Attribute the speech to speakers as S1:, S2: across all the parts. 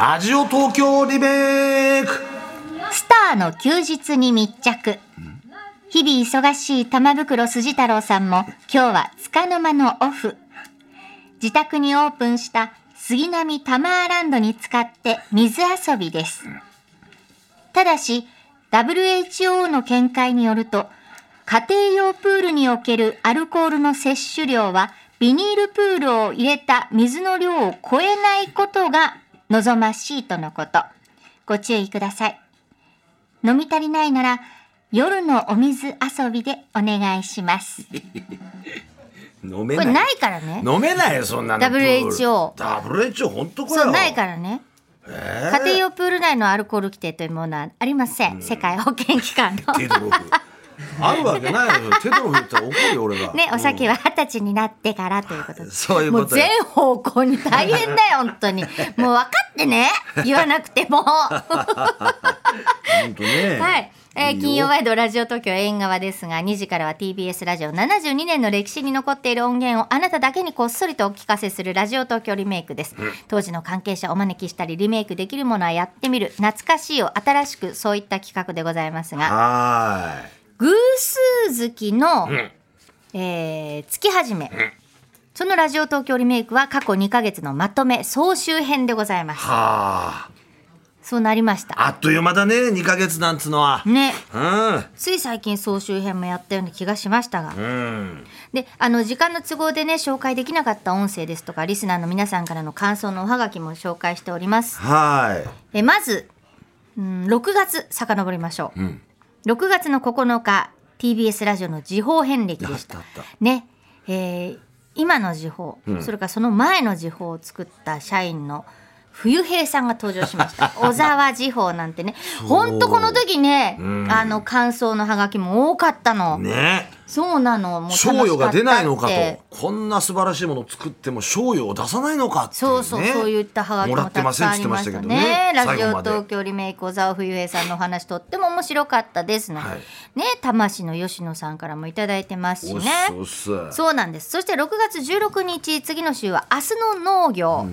S1: ラジオ東京リメイク
S2: スターの休日に密着。日々忙しい玉袋筋太郎さんも今日は束の間のオフ。自宅にオープンした杉並タマーランドに使って水遊びです。ただし、WHO の見解によると、家庭用プールにおけるアルコールの摂取量は、ビニールプールを入れた水の量を超えないことが望ましいとのこと。ご注意ください。飲み足りないなら、夜のお水遊びでお願いします。
S1: 飲めない
S2: これないからね。
S1: 飲めないよそんなの
S2: WHO
S1: WHO 本当これ
S2: そう、ないからね。家庭用プール内のアルコール規定というものはありません。世界保健機関の。
S1: あるわけないよ。テドロフ言ったら怒るよ俺が。
S2: ね、お酒は二十歳になってからということで。
S1: そういうことよ。
S2: もう全方向に大変だよ、本当に。もう分かってね。言わなくても。は
S1: 本当ね。
S2: い。えー金曜ワイドラジオ東京縁側ですが2時からは TBS ラジオ。72年の歴史に残っている音源をあなただけにこっそりとお聞かせするラジオ東京リメイクです、当時の関係者をお招きしたりリメイクできるものはやってみる。懐かしいを新しくそういった企画でございますが
S1: は
S2: 偶数月の、えー月始め、そのラジオ東京リメイクは過去2ヶ月のまとめ総集編でございま
S1: い
S2: す。
S1: はあ。
S2: そうなりました。
S1: あっという間だね2ヶ月なんつうのは。
S2: ね。
S1: うん。
S2: つい最近総集編もやったような気がしましたが。
S1: うん。
S2: であの時間の都合でね紹介できなかった音声ですとかリスナーの皆さんからの感想のおはがきも紹介しております。
S1: はい。
S2: えまず、うん、6月遡りましょう、
S1: ん
S2: 6月の9日 TBS ラジオの時報遍歴でした。ね。えー今の時報、それからその前の時報を作った社員の冬平さんが登場しました。小沢時報なんてね。ほんとこの時ね、あの感想のハガキも多かったの、
S1: ね。
S2: そうなの。もう
S1: 賞与が出ないのかと。こんな素晴らしいものを作っても賞与を出さないのかってい
S2: そうそう、
S1: ね
S2: そういったハガキ
S1: もら
S2: も
S1: ってませんっ
S2: たくさんありました
S1: つってましたけど
S2: ね
S1: ね
S2: ラジオ東京リメイク小沢冬平さんのお話とっても面白かったですので、
S1: はい。
S2: ね魂の吉野さんからもいただいてますしね。そうなんです。そして6月16日次の週は明日の農業、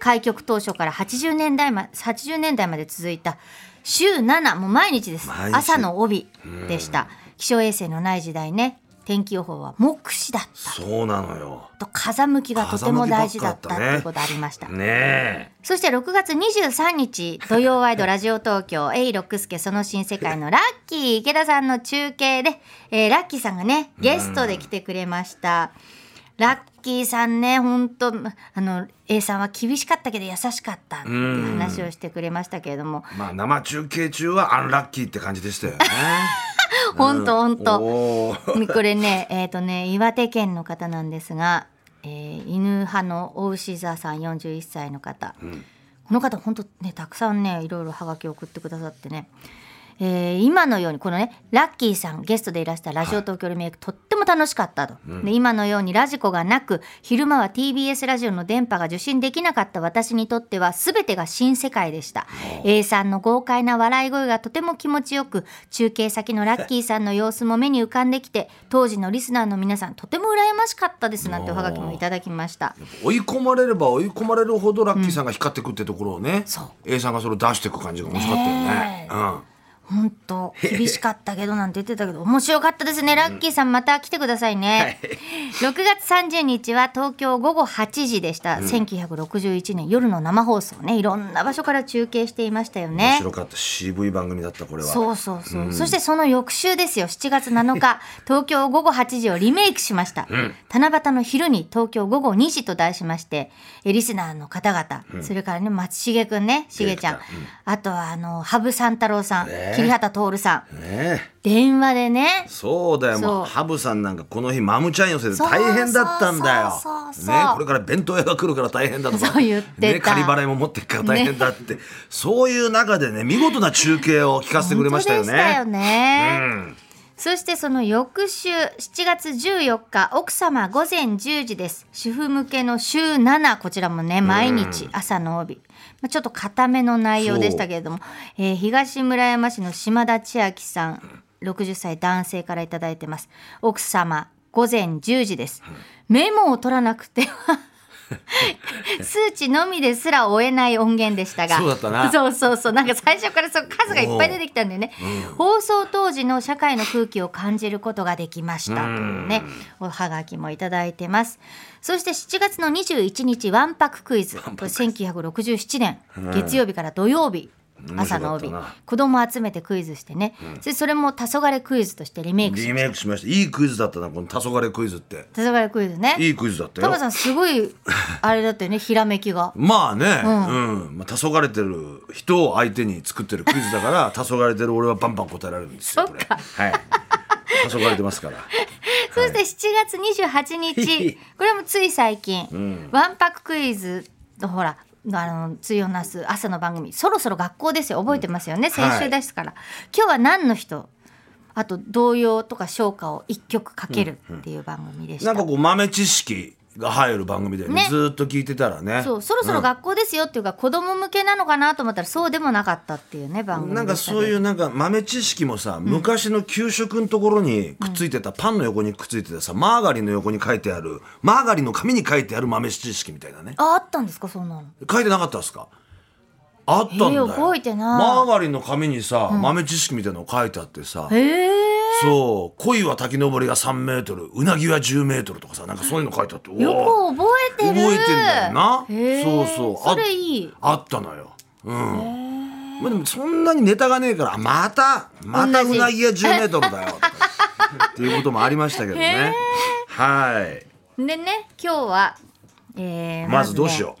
S2: 開局当初から80年代ま80年代まで続いた週7もう毎日です。朝の帯でした。気象衛星のない時代ね。天気予報は目視だった。
S1: そうなのよ。
S2: と風向きがとても大事だった
S1: っ
S2: ていうことありました。
S1: ね。え。
S2: そして6月23日土曜ワイドラジオ東京 エイロックスケその新世界のラッキー池田さんの中継で、えーラッキーさんがねゲストで来てくれました。ラッキーさんね本当あの A さんは厳しかったけど優しかったっていう話をしてくれましたけれども。
S1: まあ生中継中はアンラッキーって感じでしたよね。
S2: 本当本当。これね えっ、とね岩手県の方なんですが、えー犬派の大牛座さん41歳の方、この方本当ねたくさんねいろいろハガキを送ってくださってね、えー今のようにこのねラッキーさんゲストでいらしたラジオ東京リメイク、とっても楽しかったと、で今のようにラジコがなく昼間は TBS ラジオの電波が受信できなかった私にとっては全てが新世界でした。A さんの豪快な笑い声がとても気持ちよく中継先のラッキーさんの様子も目に浮かんできて当時のリスナーの皆さんとても羨ましかったですなんておはがきもいただきました。
S1: 追い込まれれば追い込まれるほどラッキーさんが光ってくってところをね、
S2: そう。
S1: A さんがそれを出していく感じが面白かったよね。
S2: ねえ。
S1: うん
S2: 本当厳しかったけどなんて言ってたけど面白かったですね。ラッキーさんまた来てくださいね、6月30日は東京午後8時でした、1961年夜の生放送ね。いろんな場所から中継していましたよ
S1: 面
S2: ね
S1: 白かった。渋い番組だったこれは。
S2: そうそうそう、そしてその翌週ですよ。7月7日 東京午後8時をリメイクしました、七夕の昼に東京午後2時と題しましてえリスナーの方々、それからね松重くんね重ちゃん、あとはあの羽生三太郎さん、
S1: ね
S2: 桐畑徹さん。
S1: ね。え
S2: 電話でね。
S1: そうだよ。も
S2: そう。
S1: うハブさんなんかこの日マムちゃん寄せで大変だったんだよ。ねこれから弁当屋が来るから大変だとか。
S2: そう言ってた。
S1: ね仮払いも持ってくから大変だって、そういう中でね見事な中継を聞かせてくれましたよね。
S2: 本当でしたよね、
S1: うん。
S2: そしてその翌週7月14日奥様午前10時です。主婦向けの週7こちらもね毎日朝の帯、まあ、ちょっと固めの内容でしたけれども、えー東村山市の島田千秋さん60歳男性からいただいてます。奥様午前10時です、メモを取らなくては数値のみですら追えない音源でしたが。
S1: そうだったな。
S2: そうそうそう。なんか最初からそう数がいっぱい出てきたんだよね、放送当時の社会の空気を感じることができましたというねおはがきもいただいてます。そして7月の21日わんぱくクイズ。これ1967年。月曜日から土曜日朝の帯。子供集めてクイズしてね、でそれも黄昏クイズとしてリメイクし
S1: リメイクしました。いいクイズだったなこの黄昏クイズって。
S2: 黄昏クイズ。ね
S1: いいクイズだったよ。
S2: タマさんすごいあれだったよね ひらめきが。
S1: まあね、うん、まあ、黄昏てる人を相手に作ってるクイズだから黄昏てる俺はバンバン答えられるんですよこれはい黄昏てますから
S2: そして7月28日、これもつい最近、ワンパククイズのほら、あの、対をなす朝の番組、そろそろ学校ですよ。覚えてますよね？先週ですから。今日は何の人？あと童謡とか唱歌を一曲かけるっていう番組でした。
S1: なんかこう豆知識が入る番組で、
S2: ね。
S1: ずーっと聞いてたらね。
S2: そうそろそろ学校ですよっていうか、子供向けなのかなと思ったらそうでもなかったっていうね番組
S1: なんかそういううなんか豆知識もさ、昔の給食のところにくっついてた、パンの横にくっついてたさマーガリンの横に書いてあるマーガリンの紙に書いてある豆知識みたいなね。
S2: ああったんですかそんなの。
S1: 書いてなかったですか？あったんだよ、
S2: えー覚えてない。
S1: マーガリンの紙にさ、豆知識みたいなの書いてあってさ、
S2: へえ
S1: そう鯉は滝登りが3メートルうなぎは10メートルとかさなんかそういうの書いてあって
S2: よく覚えてる。
S1: 覚えてんだよな。そうそう。あ
S2: それいい。
S1: あったのよ。うん。まあでもそんなにネタがねえからあまたまたうなぎは10メートルだよ っていうこともありましたけどね。はい。
S2: でね今日は、えー
S1: まずどうし
S2: う。
S1: よ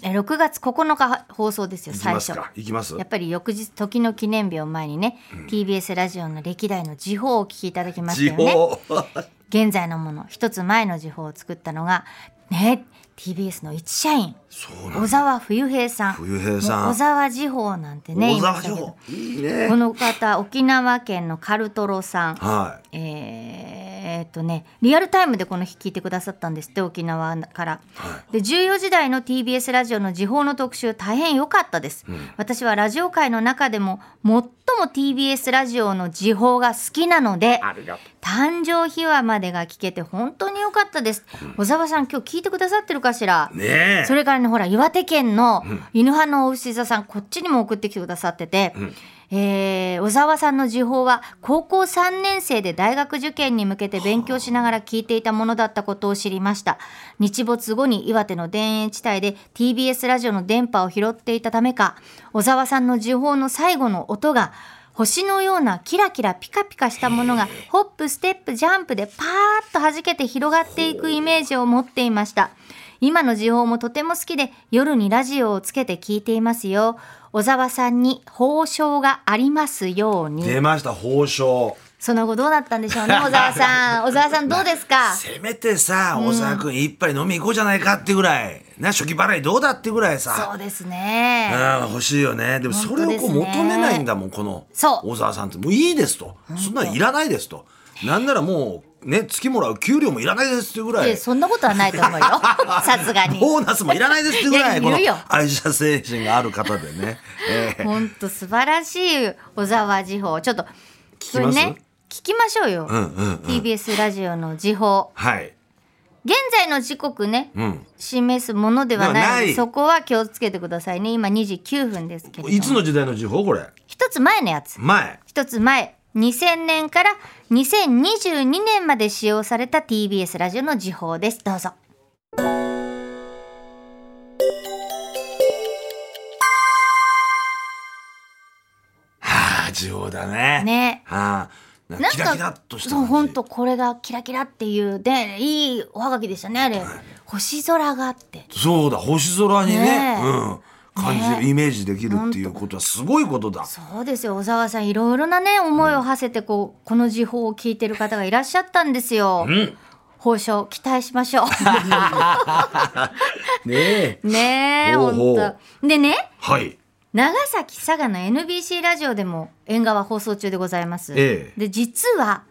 S2: 6月9日放送ですよ最初。
S1: きます？
S2: やっぱり翌日時の記念日を前にね、TBS ラジオの歴代の時報をお聞きいただきまし
S1: 時
S2: たよね。
S1: 報。
S2: 現在のもの一つ前の時報を作ったのがね TBS の一社員小沢冬平さん。
S1: 冬平さん。
S2: 小沢時報なんてね
S1: 大
S2: 言いましたけど。
S1: 沢情報いいね。
S2: この方沖縄県のカルトロさん。
S1: は
S2: えーっとねリアルタイムでこの日聞いてくださったんですって沖縄から、で14時台の TBS ラジオの時報の特集大変良かったです、私はラジオ界の中でも最も TBS ラジオの時報が好きなので誕生秘話までが聞けて本当に良かったです、小沢さん今日聞いてくださってるかしら？
S1: いねえ。
S2: それからねほら岩手県の犬派のお牛座さんこっちにも送ってきてくださってて、えー小沢さんの時報は高校3年生で大学受験に向けて勉強しながら聞いていたものだったことを知りました。日没後に岩手の田園地帯で TBS ラジオの電波を拾っていたためか小沢さんの時報の最後の音が星のようなキラキラピカピカしたものがホップステップジャンプでパーッと弾けて広がっていくイメージを持っていました今の時報もとても好きで夜にラジオをつけて聞いていますよ。小沢さんに報奨がありますように。
S1: 出ました報奨
S2: その後どうなったんでしょうね 小沢さん。小沢さんどうですか？
S1: せめてさ小沢君一杯飲み行こうじゃないかってぐらい。な初期払いどうだってぐらいさ。
S2: そうですね。
S1: うん欲しいよね。でもそれをこう求めないんだもんこの
S2: そう。
S1: 小沢さんって。もういいですと。そんなのいらないですとなんならもうね月もらう給料もいらないですっていうぐらい。
S2: いやそんなことはないと思うよ。さすがに。
S1: ボーナスもいらないですっていうぐらいこの愛者精神がある方でね、えー
S2: 本当素晴らしい小沢時報ちょっと
S1: きます？
S2: これね聞きましょうよ、
S1: うんうんうん。
S2: TBS ラジオの時報。
S1: はい。
S2: 現在の時刻ね、
S1: うん。
S2: 示すものではないそこは気をつけてくださいね。今2時9分ですけれども。
S1: いつの時代の時報これ？
S2: 一つ前のやつ。
S1: 前。
S2: 一つ前2000年から2022年まで使用された TBS ラジオの時報です。どうぞ。
S1: はあ時報だね。
S2: ね。
S1: はあなん
S2: か
S1: かキラキラっとした
S2: そう本当これがキラキラっていうでいいおはがきでしたねあれ、星空があって。
S1: そうだ星空にね。
S2: ねえ。
S1: うん、感じる、
S2: ね。
S1: イメージできるっていうことはすごいことだ。
S2: そうですよ小沢さん。いろいろなね思いを馳せてこうこの時報を聞いてる方がいらっしゃったんですよ、
S1: うん。
S2: 報奨期待しましょ
S1: ねえ。
S2: うねえ
S1: ほ
S2: でね
S1: はい。
S2: 長崎佐賀の NBC ラジオでも縁側放送中でございます、
S1: ええ。
S2: で実は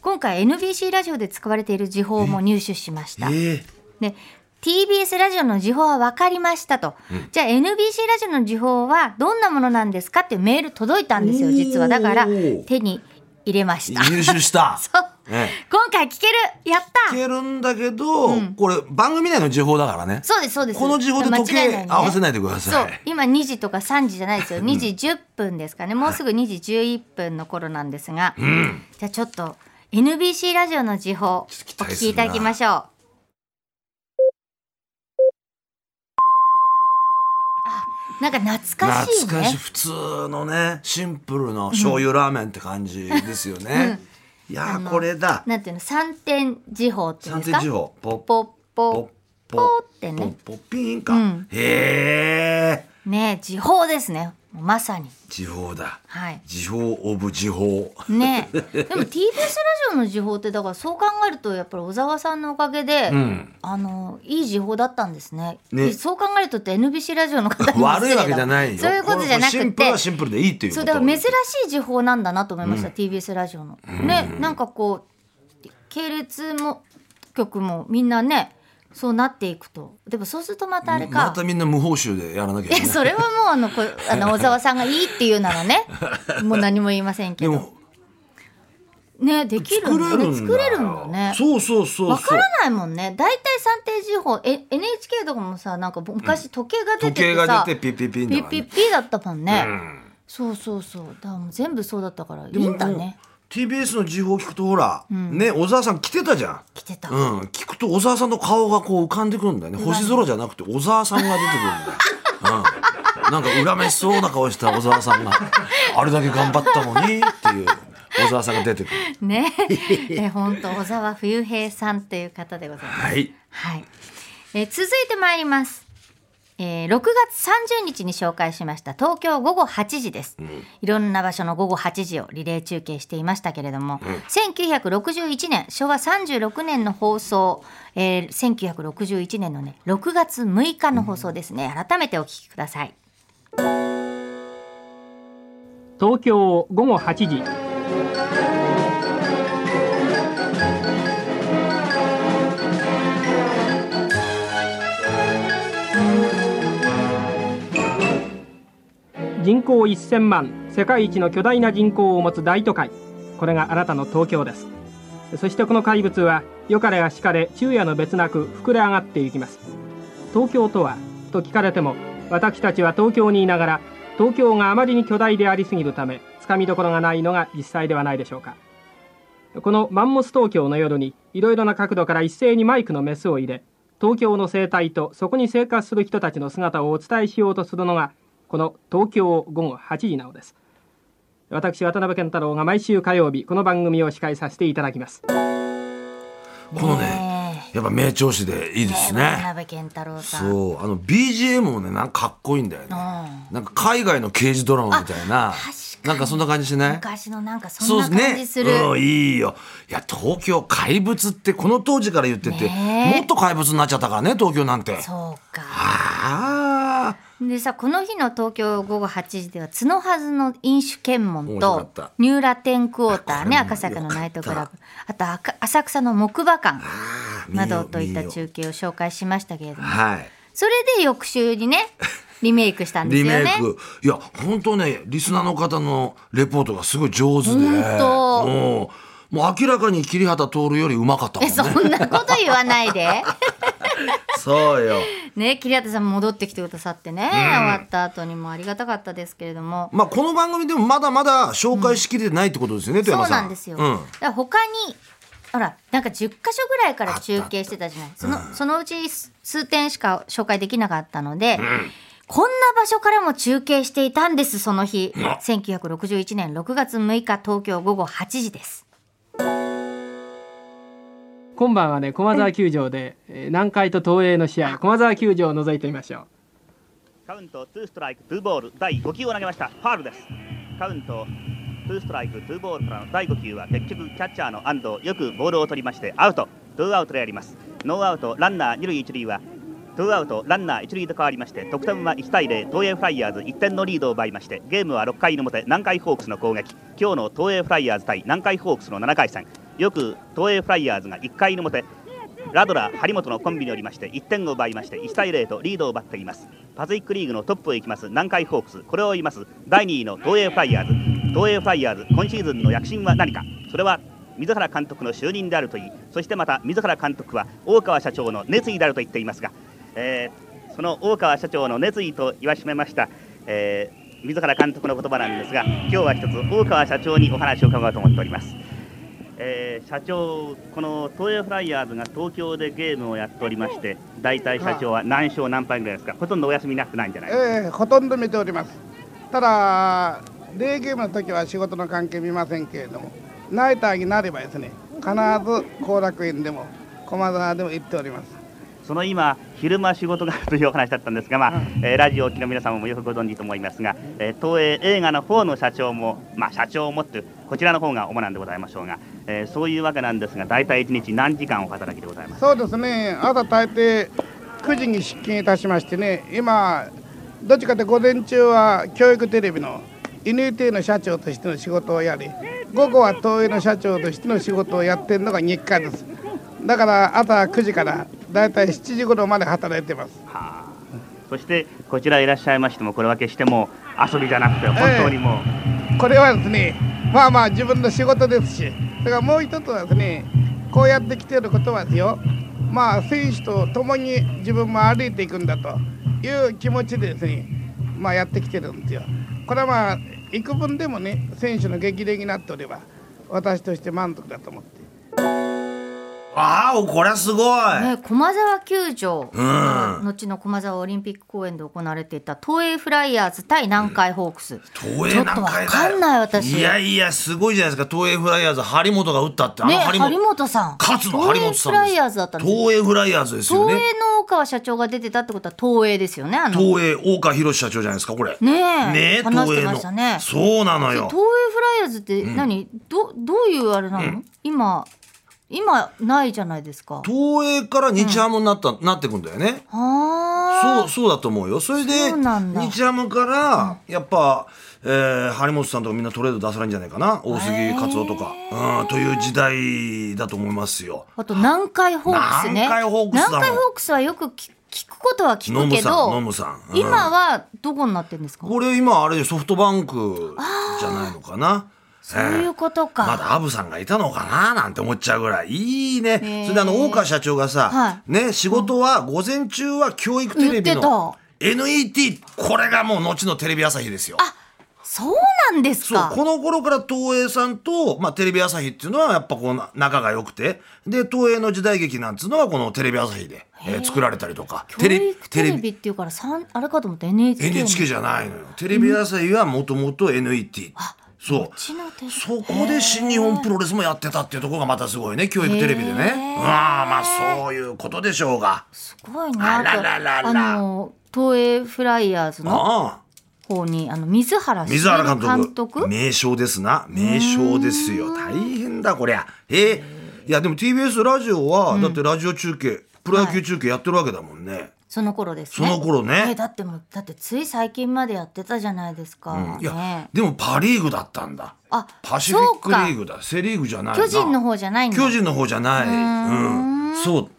S2: 今回 NBC ラジオで使われている時報も入手しました、
S1: ええ。
S2: で TBS ラジオの時報は分かりましたと、じゃあ NBC ラジオの時報はどんなものなんですかっていうメール届いたんですよ実は。だから手に入れました。
S1: 入手した。
S2: そう。
S1: え
S2: 今回聞ける。やった。
S1: え聞けるんだけど、これ番組内の時報だからね。
S2: そうですそうです。
S1: この時報で時計
S2: ね。
S1: 合わせないでくだ
S2: そう。
S1: さい
S2: 今2時とか3時じゃないですよ。2時10分ですかね。もうすぐ2時11分の頃なんですが、じゃあちょっと NBC ラジオの時報お聞きいただきましょうあなんか懐かしいね。
S1: 懐かしい普通のねシンプルの醤油ラーメンって感じですよね、いやーこれだ。
S2: なんていうの三点時報っていうんですか？
S1: 三点時報。ポッ
S2: ポッポ
S1: ポ
S2: ポーってね。
S1: ポッポピーンか、
S2: うん。
S1: へえ
S2: ね時報ですねまさに。
S1: 時報だ。
S2: はい。
S1: 時報オブ時報。
S2: ね。でも TBS ラジオの時報ってだからそう考えるとやっぱり小沢さんのおかげで、
S1: うん。
S2: あのいい時報だったんですね。
S1: ね。
S2: そう考えるとって NBC ラジオの方にも
S1: 悪いわけじゃないよ。
S2: そういうことじゃなくて。
S1: シンプルはシンプルでいいっていう
S2: そうだから珍しい時報なんだなと思いました、TBS ラジオの。ねなんかこう系列も局もみんなねそうなっていくと。でもそうするとまたあれか。
S1: またみんな無報酬でやらなきゃいけない。
S2: えそれはもうあのこあの 小沢さんがいいっていうならね。もう何も言いませんけど。
S1: でも
S2: ねできる
S1: 作れるんだ。
S2: 作れるんだね。
S1: そうそうそう
S2: わ
S1: そう。
S2: からないもんね。大体三定時報え NHK とかもさなんか昔時計が出て
S1: 時計
S2: てさ、
S1: が出てピッピッピ
S2: ピピッピだったもんね、
S1: うん。
S2: そうそうそう。だからもう全部そうだったからいいんだね
S1: TBS の時報聞くとほら、ね小沢さん来てたじゃん。
S2: 来てた、
S1: うん、聞くと小沢さんの顔がこう浮かんでくるんだよね。星空じゃなくて小沢さんが出てくるんだよ、うん、なんか恨めしそうな顔した小沢さんが あれだけ頑張ったのにっていう小沢さんが出てくる。
S2: ね。え本当小沢冬平さんという方でございます。
S1: はい。
S2: はい。えー続いてまいります。えー6月30日に紹介しました東京午後8時です、いろんな場所の午後8時をリレー中継していましたけれども、1961年昭和36年の放送、えー1961年のね6月6日の放送ですね。改めてお聞きください。
S3: 東京午後8時口1000万世界一の巨大な人口を持つ大都会。これがあなたの東京です。そしてこの怪物は良かれやしかれ昼夜の別なく膨れ上がっていきます。東京とはと聞かれても私たちは東京にいながら東京があまりに巨大でありすぎるためつかみどころがないのが実際ではないでしょうか。このマンモス東京の夜にいろいろな角度から一斉にマイクのメスを入れ東京の生態とそこに生活する人たちの姿をお伝えしようとするのがこの東京午後8時なのです。私渡辺健太郎が毎週火曜日この番組を司会させていただきます。
S1: このねやっぱ名調子でいいです
S2: 渡
S1: ね
S2: 辺健太郎さん。
S1: そうあの BGM もねなんかかっこいいんだよね。
S2: うん。
S1: なんか海外の刑事ドラマみたいな。
S2: 確かに。
S1: なんかそんな感じしない？
S2: 昔のなんかそんな感じする、
S1: うん、いいよ。いや東京怪物ってこの当時から言ってて、
S2: ねえ。
S1: もっと怪物になっちゃったからね東京なんて。
S2: そうかでさこの日の東京午後8時では角はずの飲酒検問とニューラテンクォーターね赤坂のナイトクラブ。あと赤浅草の木馬館
S1: ー
S2: などといった中継を紹介しましたけれども。
S1: はい。
S2: それで翌週にね リメイクしたんです
S1: リ
S2: よね。
S1: メイク。いや本当ねリスナーの方のレポートがすごい上手で。
S2: 本当。
S1: もうもう明らかに桐畑徹よりうまかったもんね。
S2: えそんなこと言わないで。
S1: そうよ。
S2: ね桐畑さん戻ってきてくださってね、終わった後にもありがたかったですけれども。
S1: まあこの番組でもまだまだ紹介しきれてないってことですよね、
S2: う
S1: 山さん。
S2: なんですよ、
S1: うん。
S2: 他にほらなんか10箇所ぐらいから中継してたじゃない。その,、そのうち数点しか紹介できなかったので、こんな場所からも中継していたんですその日。1961年6月6日東京午後8時です
S3: 今晩はね駒沢球場で、えー南海と東映の試合駒沢球場を覗いてみましょう。
S4: カウント2ストライク2ボール第5球を投げました。ファールです。カウント2ストライク2ボールからの第5球は結局キャッチャーの安藤よくボールを取りましてアウト。2アウトであります。ノーアウトランナー2塁1塁は2アウトランナー1塁と変わりまして得点は1対0東映フライヤーズ1点のリードを奪いましてゲームは6回の表南海ホークスの攻撃。今日の東映フライヤーズ対南海ホークスの7回戦。よく東映フライヤーズが1回の表ラドラ、張本のコンビによりまして1点を奪いまして1対0とリードを奪っています。パシフィックリーグのトップへ行きます南海ホークス。これを追います第2位の東映フライヤーズ。東映フライヤーズ今シーズンの躍進は何か。それは水原監督の就任であるといい。そしてまた水原監督は大川社長の熱意であると言っていますが、えー、その大川社長の熱意と言わしめました、えー、水原監督の言葉なんですが今日は一つ大川社長にお話を伺おうと思っております。えー、社長、この東映フライヤーズが東京でゲームをやっておりまして大体社長は何勝何敗ぐらいですか？ほとんどお休みになってないんじゃない？ですか、
S5: えー、ほとんど見ております。ただデーゲームの時は仕事の関係見ませんけれどもナイターになればですね必ず後楽園でも駒沢でも行っております。
S4: その今昼間仕事があるというお話だったんですが、まあえー、ラジオを聴きの皆様もよくご存知と思いますが、えー、東映映画の方の社長も、まあ、社長を持ってこちらの方が主なんでございましょうが、えー、そういうわけなんですが大体1日何時間お働きでございます？
S5: そうですね。朝大抵9時に出勤いたしましてね今どっちかというと午前中は教育テレビの NT の社長としての仕事をやり午後は東映の社長としての仕事をやってるのが日課です。だから朝9時からだいたい7時頃まで働いてます、はあ、
S4: そしてこちらいらっしゃいましてもこれは決しても遊びじゃなくて本当にもう、
S5: えー、これはですねまあまあ自分の仕事ですしだからもう一つはですねこうやってきてることはですよ。まあ選手と共に自分も歩いていくんだという気持ちでですねまあやってきてるんですよ。これはまあ幾分でもね選手の激励になっておれば私として満足だと思って
S1: ああこれはすごい、
S2: ね、駒沢球場、うん、後の駒沢オリンピック公園で行われていた東映フライヤーズ対南海ホークス、うん、
S1: 東映南海
S2: かんない私。
S1: いやいやすごいじゃないですか。東映フライヤーズ張本が打ったって。
S2: ね張本さん。
S1: 勝つの張本さん
S2: 東映フライヤーズだった
S1: 東映フライヤーズですよね。
S2: 東映の大川社長が出てたってことは東映ですよね
S1: 東映大川博社長じゃないですかこれ。
S2: ねえ。
S1: ねえ
S2: 話してましたね。
S1: そうなのよ。
S2: 東映フライヤーズって何、うん、どどういうあれなの、今今ないじゃないですか。
S1: 東映から日ハムになった、うん、なってくんだよね。そうそうだと思うよ。それで日ハムからやっぱ、えー、張本さんとかみんなトレード出さないんじゃないかな。大杉勝夫とか、うん、という時代だと思いますよ。
S2: あと南海ホークスね。
S1: 南海ホークス
S2: 南海ホークスはよく聞聞くことは聞くけどうん、今はどこになってるんですか？
S1: これ今あれソフトバンクじゃないのかな
S2: そういうことか、
S1: えー、まだアブさんがいたのかななんて思っちゃうぐらい。いいね、それであの大川社長がさ、はい、ね仕事は午前中は教育テレビの NET これがもう後のテレビ朝日ですよ。
S2: あそうなんですか。
S1: この頃から東映さんと、まあ、テレビ朝日っていうのはやっぱこう仲が良くてで東映の時代劇なんつうのはこのテレビ朝日で、え。ー、作られたりとか。
S2: テレテレビ。っていうからあれかと思って NHK,
S1: NHK じゃないのよ。テレビ朝日はもともと NET、うんそう。そこで新日本プロレスもやってたっていうところがまたすごいね教育テレビでね。あまあそういうことでしょうが。
S2: すごいな。あらららあの東映フライヤーズの方にあの水原
S1: 水原監督。名称ですな。名称ですよ。大変だこりゃ。えー、いやでも TBS ラジオは、だってラジオ中継プロ野球中継やってるわけだもんね、はい
S2: その頃ですね。
S1: その頃ね。
S2: えだってもだってつい最近までやってたじゃないですか。うん、いや、
S1: ね、でもパリーグだったんだ。あ、パシフィックリーグだ。セリーグじゃない
S2: 巨人の方じゃない
S1: 巨人の方じゃない。うんうん、そう。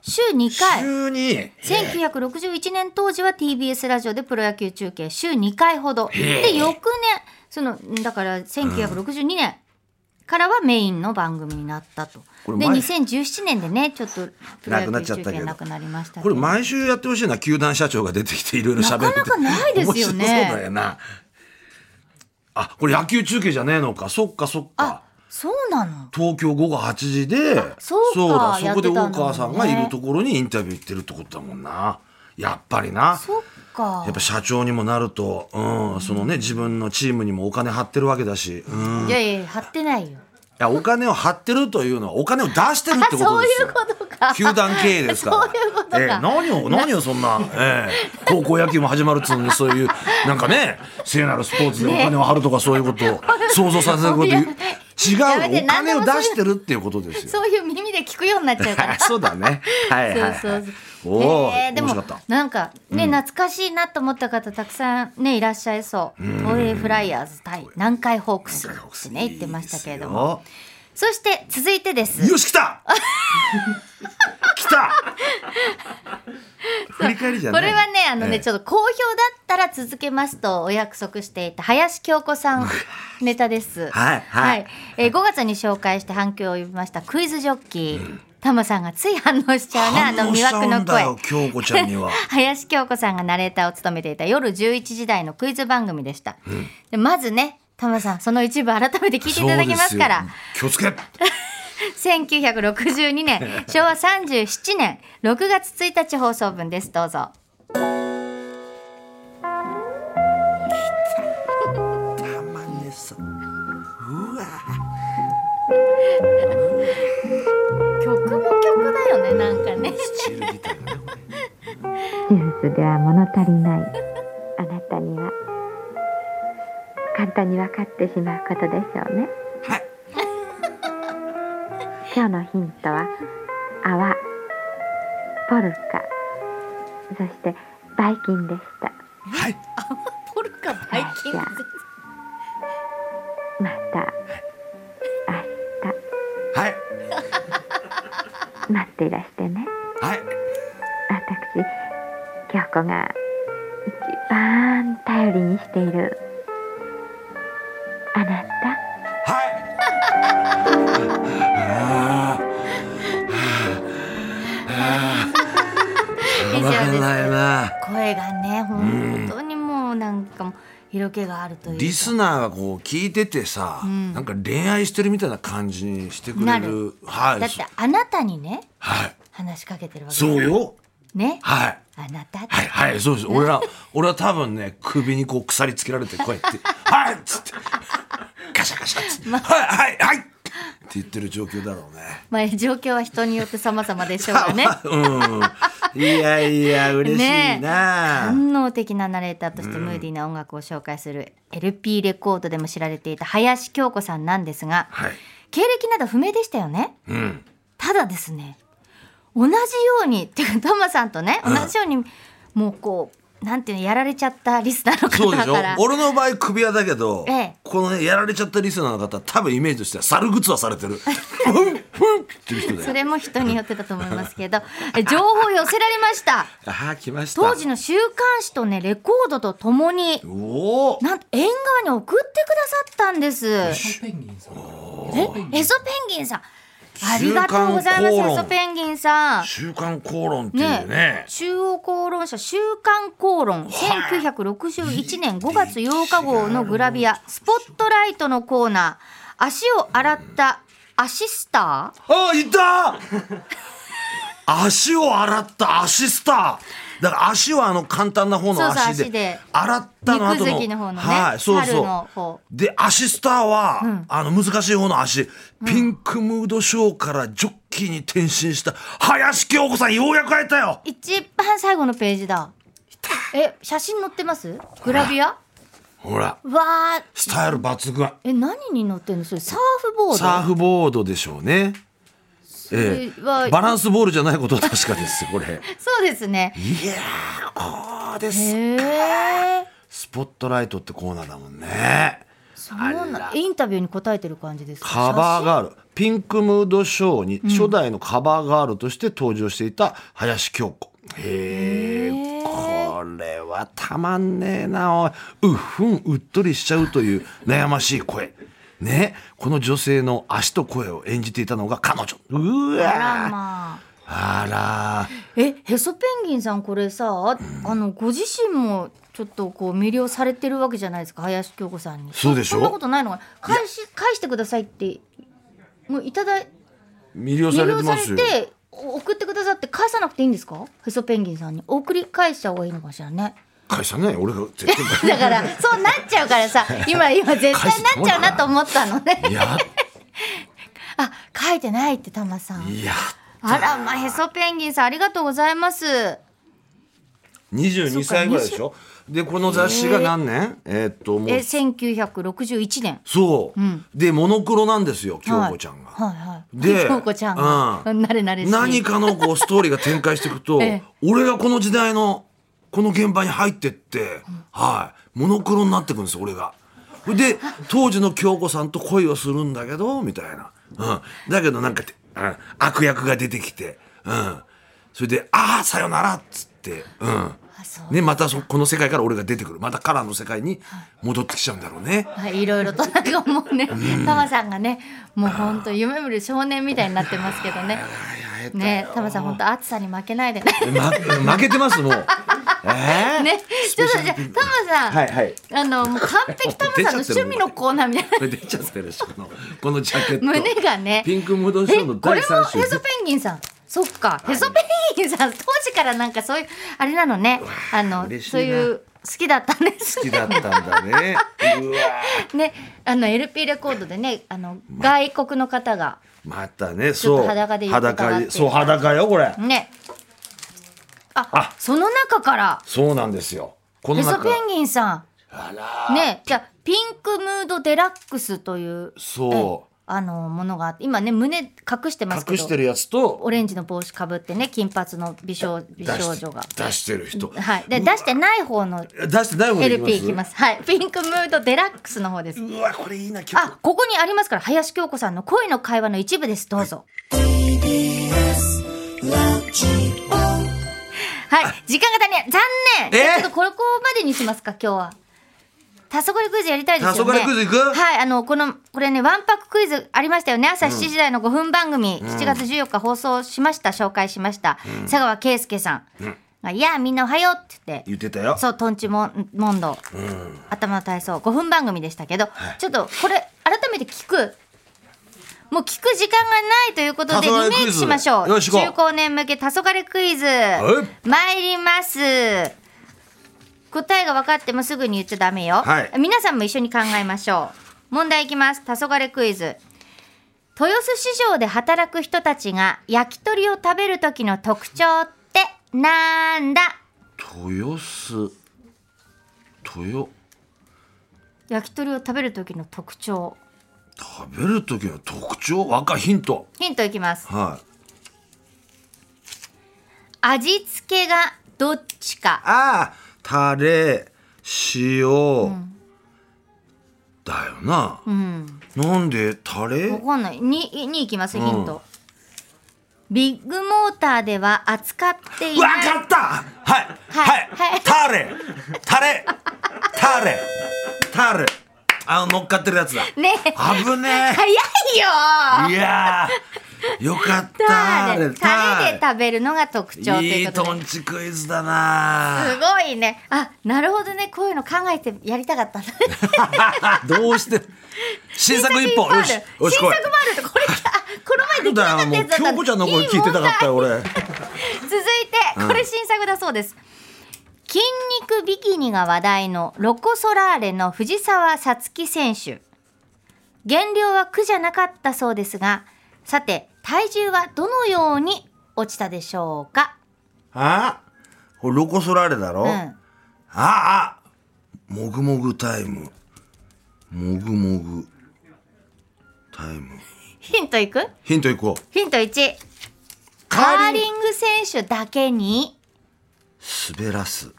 S2: 週2回
S1: 週に
S2: 1961年当時は TBS ラジオでプロ野球中継週2回ほどで翌年そのだから1962年からはメインの番組になったと。で2017年でねちょっと
S1: なくなっちゃったけど。
S2: なくなりました
S1: これ毎週やってほしいな球団社長が出てきていろいろ喋って。な
S2: かなかないですよね。
S1: そうだよな。あこれ野球中継じゃねえのか。そっかそっか。
S2: そうなの？
S1: 東京午後8時で
S2: そう
S1: だ。そこで大川さんがいるところにインタビュー行ってるってことだもんな。やっぱりな。
S2: そっか
S1: やっぱ社長にもなると、うん、そのね自分のチームにもお金張ってるわけだし、うん、
S2: いやいや張ってないよ
S1: やお金を張ってるというのはお金を出してるってことですよ。そういうことか。球団経営ですから。
S2: そういうことか。えー、
S1: 何を何をそんな、えー、高校野球も始まるっつうんでそういうなんかね聖なるスポーツでお金を張るとかそういうことを想像させること言う。違うお金を出してるっていうことですよ。
S2: そういう耳で聞くようになっちゃうから。
S1: そうだね。はいはい、はい、そうそうそう。おえー、でも
S2: なんかね、うん、懐かしいなと思った方たくさんねいらっしゃいそう。東映フライヤーズ対南海ホークスってね言ってましたけれども。そして続いてです。
S1: よし来た！来た！振り返りじゃ
S2: これはねあのね、ちょっと好評だっったら続けますとお約束していた林京子さんネタです。
S1: はいはい。
S2: えー5月に紹介して反響を呼びましたクイズジョッキー。タマさんがつい反応しちゃうねあの魅惑の声。
S1: 京子ちゃんには
S2: 林京子さんがナレーターを務めていた夜11時台のクイズ番組でした。でまずね、タマさん、その一部改めて聞いていただきますから。
S1: 気をつけ
S2: 1962年、昭和37年6月1日放送分です。どうぞ。
S1: うわ
S2: 曲も曲だよね、なんかね。
S1: スチールギターがね。こ
S6: 手術では物足りないあなたには簡単に分かってしまうことでしょうね。
S1: れはい。
S6: 今日のヒントは泡ポルカ。そしてバイキンでした。
S1: はい。
S2: ポルカバイキン
S6: じゃあまた待っていらしてね。
S1: はい。
S6: 私京子が一番頼りにしている。あなた？
S1: はい。あー。あー。たまらないな。
S2: 声がね、本当に色気があるというか。
S1: リスナーがこう聞いててさ、なんか恋愛してるみたいな感じにしてくれ
S2: なる。
S1: るはい。
S2: だってあなたにね、
S1: はい。
S2: 話しかけてるわけ。
S1: そうよ。
S2: ね。
S1: はい。
S2: あなた
S1: はいはいそうです。俺は 俺は多分ね首にこう鎖つけられてこうやって「はい!」っつって。ガシャガシャっつって「はいはいはい!」って言ってる状況だろうね。
S2: まあ状況は人によって様々でしょうがね。
S1: うん、いやいや嬉しいな、
S2: 官能的なナレーターとしてムーディーな音楽を紹介する LP レコードでも知られていた林京子さんなんですが、
S1: はい。
S2: 経歴など不明でしたよね？
S1: うん。
S2: ただですね同じようにっていうかタマさんとね同じようにもうこうなんていうのやられちゃったリスナーの
S1: そうでしょ？
S2: 方から
S1: 俺の場合首輪だけど、
S2: ええ。
S1: このねやられちゃったリスナーの方多分イメージとしては猿グッズはされてる。ふんふんっていう人で
S2: それも人によってだと思いますけどえ情報寄せられました。
S1: ああ来ました。
S2: 当時の週刊誌とねレコードとともに
S1: おお
S2: なんと縁側に送ってくださったんです。えヘソペンギンさんありがとうございますペンギンさん。
S1: 週刊口論っていうね。
S2: ね、中央公論社週刊公論。1961年5月8日号のグラビアスポットライトのコーナー。足を洗ったアシスタ
S1: あいた！足を洗ったアシスターだから足はあの簡単な方の足で
S2: 足で。
S1: 洗ったの後
S2: 肉
S1: の
S2: のね
S1: はいそう
S2: 猿
S1: そう。でアシスターは、あの難しい方の足ピンクムードショーからジョッキーに転身した林京子さんようやく会えたよ。
S2: ー一番最後のページだ。え写真載ってます？グラビア？
S1: ほら。
S2: わー。
S1: スタイル抜群。
S2: え何に載ってんの？それサーフボード？
S1: サーフボードでしょうねええ。
S2: は
S1: バランスボールじゃないことは確かですよこれ。
S2: そうですね。
S1: いやーこうですスポットライトってコーナーだもんね。
S2: そうなインタビューに答えてる感じですか？
S1: カバーガール。ピンクムードショーに初代のカバーガールとして登場していた林京子。へえこれはたまんねえなおい。うっふんうっとりしちゃうという悩ましい声ねこの女性の足と声を演じていたのが彼女。うわ。
S2: あらまあ。
S1: あら。
S2: えヘソペンギンさんこれさ、あのご自身もちょっとこう魅了されてるわけじゃないですか林京子さんに。
S1: そうでしょ？
S2: そんなことないのかな。返し返してくださいってもういただい
S1: 魅了さ
S2: 魅了され
S1: れてますよ
S2: 送ってくださって返さなくていいんですか？ヘソペンギンさんに。送り返した方がいいのかしらね
S1: 返さない俺が絶対。
S2: だからそうなっちゃうからさ今今絶対なっちゃうなと思ったのね。
S1: や
S2: あ書いてないってタマさん。
S1: いや
S2: あらまあヘソペンギンさんありがとうございます。
S1: 22歳ぐらいでしょ？でこの雑誌が何年？えー。っともう。
S2: え1961年。
S1: そう、でモノクロなんですよ京子ちゃんが、
S2: はい。はいはい。
S1: で
S2: 京子ちゃんが、
S1: うん。
S2: 慣れ慣れ
S1: 何かのこうストーリーが展開していくと、
S2: ええ。
S1: 俺がこの時代のこの現場に入ってって、はい。モノクロになってくんです俺が。で当時の京子さんと恋をするんだけどみたいな、うん、だけどなんかて、うん、悪役が出てきて、うん、それで「ああさよなら」っつって。うん。ねまたそこの世界から俺が出てくる。またカラーの世界に戻ってきちゃうんだろうね。
S2: はい、いろいろと。なんかもうね、タマさんがね、もう本当夢見る少年みたいになってますけどね。ね、タマさん本当暑さに負けないでね。
S1: ま負けてますもう。えー？
S2: ね、ちょっとじゃあタマさん、
S1: はいはい。
S2: あのもう完璧タマさんの趣味のコーナーみたいな。
S1: これ出ちゃってるしこのこのジャケット。
S2: 胸がね。
S1: ピンクムードショーの
S2: えこれ
S1: 第3週
S2: もヘソペンギンさん。そっかヘソペンギンさん当時からなんかそういうあれなのね。あのそういう好きだったんです。
S1: 好きだったんだね。
S2: ねあの LP レコードでねあの外国の方が
S1: またねそう。
S2: と裸で
S1: 裸そう裸よこれ。
S2: ね。あ
S1: あ。
S2: その中から。
S1: そうなんですよ。この中。
S2: ペンギンさん。ねじゃあピンクムードデラックスという。
S1: そう。
S2: えあのものがあって今ね胸隠してますけど
S1: 隠してるやつと
S2: オレンジの帽子かぶってね金髪の美少美
S1: 出
S2: 少
S1: し
S2: 女が。
S1: 出してる人
S2: はい、で出してない方の
S1: 出してない方
S2: LP いきます。はい、ピンクムードデラックスの方です。
S1: うわこれいいな曲
S2: あ、ここにありますから、林京子さんの恋の会話の一部です。どうぞ。はい、時間が足りない。残念。ちょっとここまでにしますか、今日は。黄昏クイズやりたいですよね。
S1: 黄昏クイズ行く？
S2: はい、あの、この、これね、ワンパククイズありましたよね。朝7時台の5分番組、7月14日放送しました、紹介しました。佐川圭介さん。がいや、みんなおはようって。言って。
S1: 言ってたよ。
S2: そう、トンチモンモンド、頭の体操5分番組でしたけど、ちょっとこれ改めて聞く。もう聞く時間がないということでリメイクしましょう。中高年向け黄昏クイズ。
S1: い。
S2: 参ります答えが分かってもすぐに言っちゃダメよ、
S1: はい。
S2: 皆さんも一緒に考えましょう。問題いきます。黄昏クイズ。豊洲市場で働く人たちが焼き鳥を食べる時の特徴ってなんだ？
S1: 豊洲。豊。
S2: 焼き鳥を食べる時の特徴。
S1: 食べる時の特徴？若ヒント。
S2: ヒントいきます。
S1: はい。
S2: 味付けがどっちか。
S1: ああタレ塩、だよな、
S2: うん。
S1: なんでタレ？
S2: わかんない。ににいきますヒント、ビッグモーターでは扱ってい
S1: わ
S2: ない。
S1: かった！はい。はい、
S2: はい。
S1: タレ。タレ。タレ。タレ。あの乗っかってるやつだ。
S2: ね
S1: 危ね
S2: 早いよ
S1: えいやーよかった。
S2: タレで食べるのが特徴と
S1: い
S2: いことで。
S1: いうトンチクイズだな。
S2: すごいね。あなるほどね。こういうの考えてやりたかった
S1: どうして？新作一本。
S2: 新作もあるとこれあ この前できなかったやつだった
S1: 京子ちゃんの声聞いてたかったよ俺。
S2: 続いてこれ新作だそうです、筋肉ビキニが話題のロコ・ソラーレの藤澤五月選手。減量は苦じゃなかったそうですがさて体重はどのように落ちたでしょうか、
S1: あこれロコ・ソラーレだろ、
S2: うん、
S1: ああもぐもぐタイム。もぐもぐタイム。
S2: ヒントいく？
S1: ヒントいこう。
S2: ヒント1カ
S1: カーリン
S2: ーリング選手だけに。
S1: 滑らす。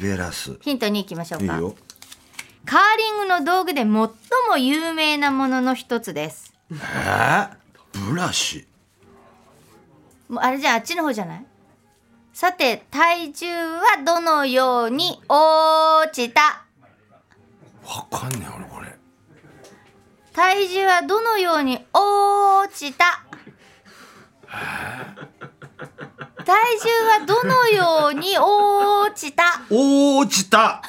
S1: 滑らす。
S2: ヒント2いきましょうか。
S1: いいよ。
S2: カーリングの道具で最も有名なものの一つです。
S1: え？ー、ブラシ。
S2: もうあれじゃああっちの方じゃない？さて体重はどのように落ちた？
S1: わかんねえ俺これ。
S2: 体重はどのように落ちた？体重はどのように落ちた？
S1: 落ちた。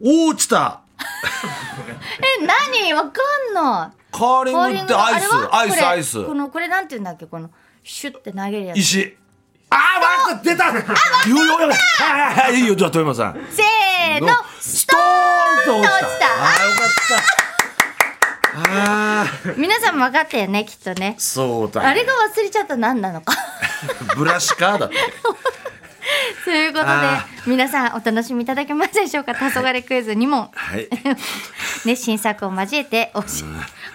S1: 落ちた
S2: え何？わかんない。
S1: カーリングってアイスアイスアイス。
S2: このこれなんて言うんだっけ？このシュッて投げるやつ。
S1: 石。あーわかった出た。よよよはいはいはいいいよ。じゃあ富山さん。
S2: せーの。
S1: ストーンと落ちた。
S2: 落ちた。
S1: あーよかった。あー。
S2: 皆さんも分かったよねきっとね。
S1: そうだ
S2: あれが忘れちゃった何なのか。
S1: ブラシかだって
S2: ということで
S1: あ
S2: 皆さんお楽しみいただけますでしょうか？黄昏クイズ2問
S1: はい。
S2: ね、新作を交えておし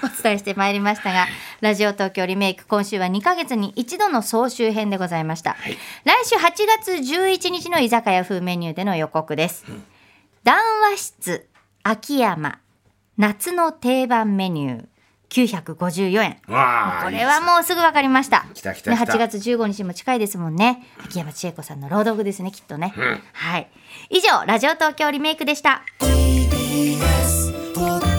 S2: お伝えしてまいりましたがラジオ東京リメイク今週は2ヶ月に一度の総集編でございました、来週8月11日の居酒屋風メニューでの予告です、談話室秋山夏の定番メニュー954円これはもうすぐ分かりました。
S1: 来た来た来た
S2: ね8月15日も近いですもんね。秋山千恵子さんの朗読ですね、きっとね。はい。以上、ラジオ東京リメイクでした。
S7: TBS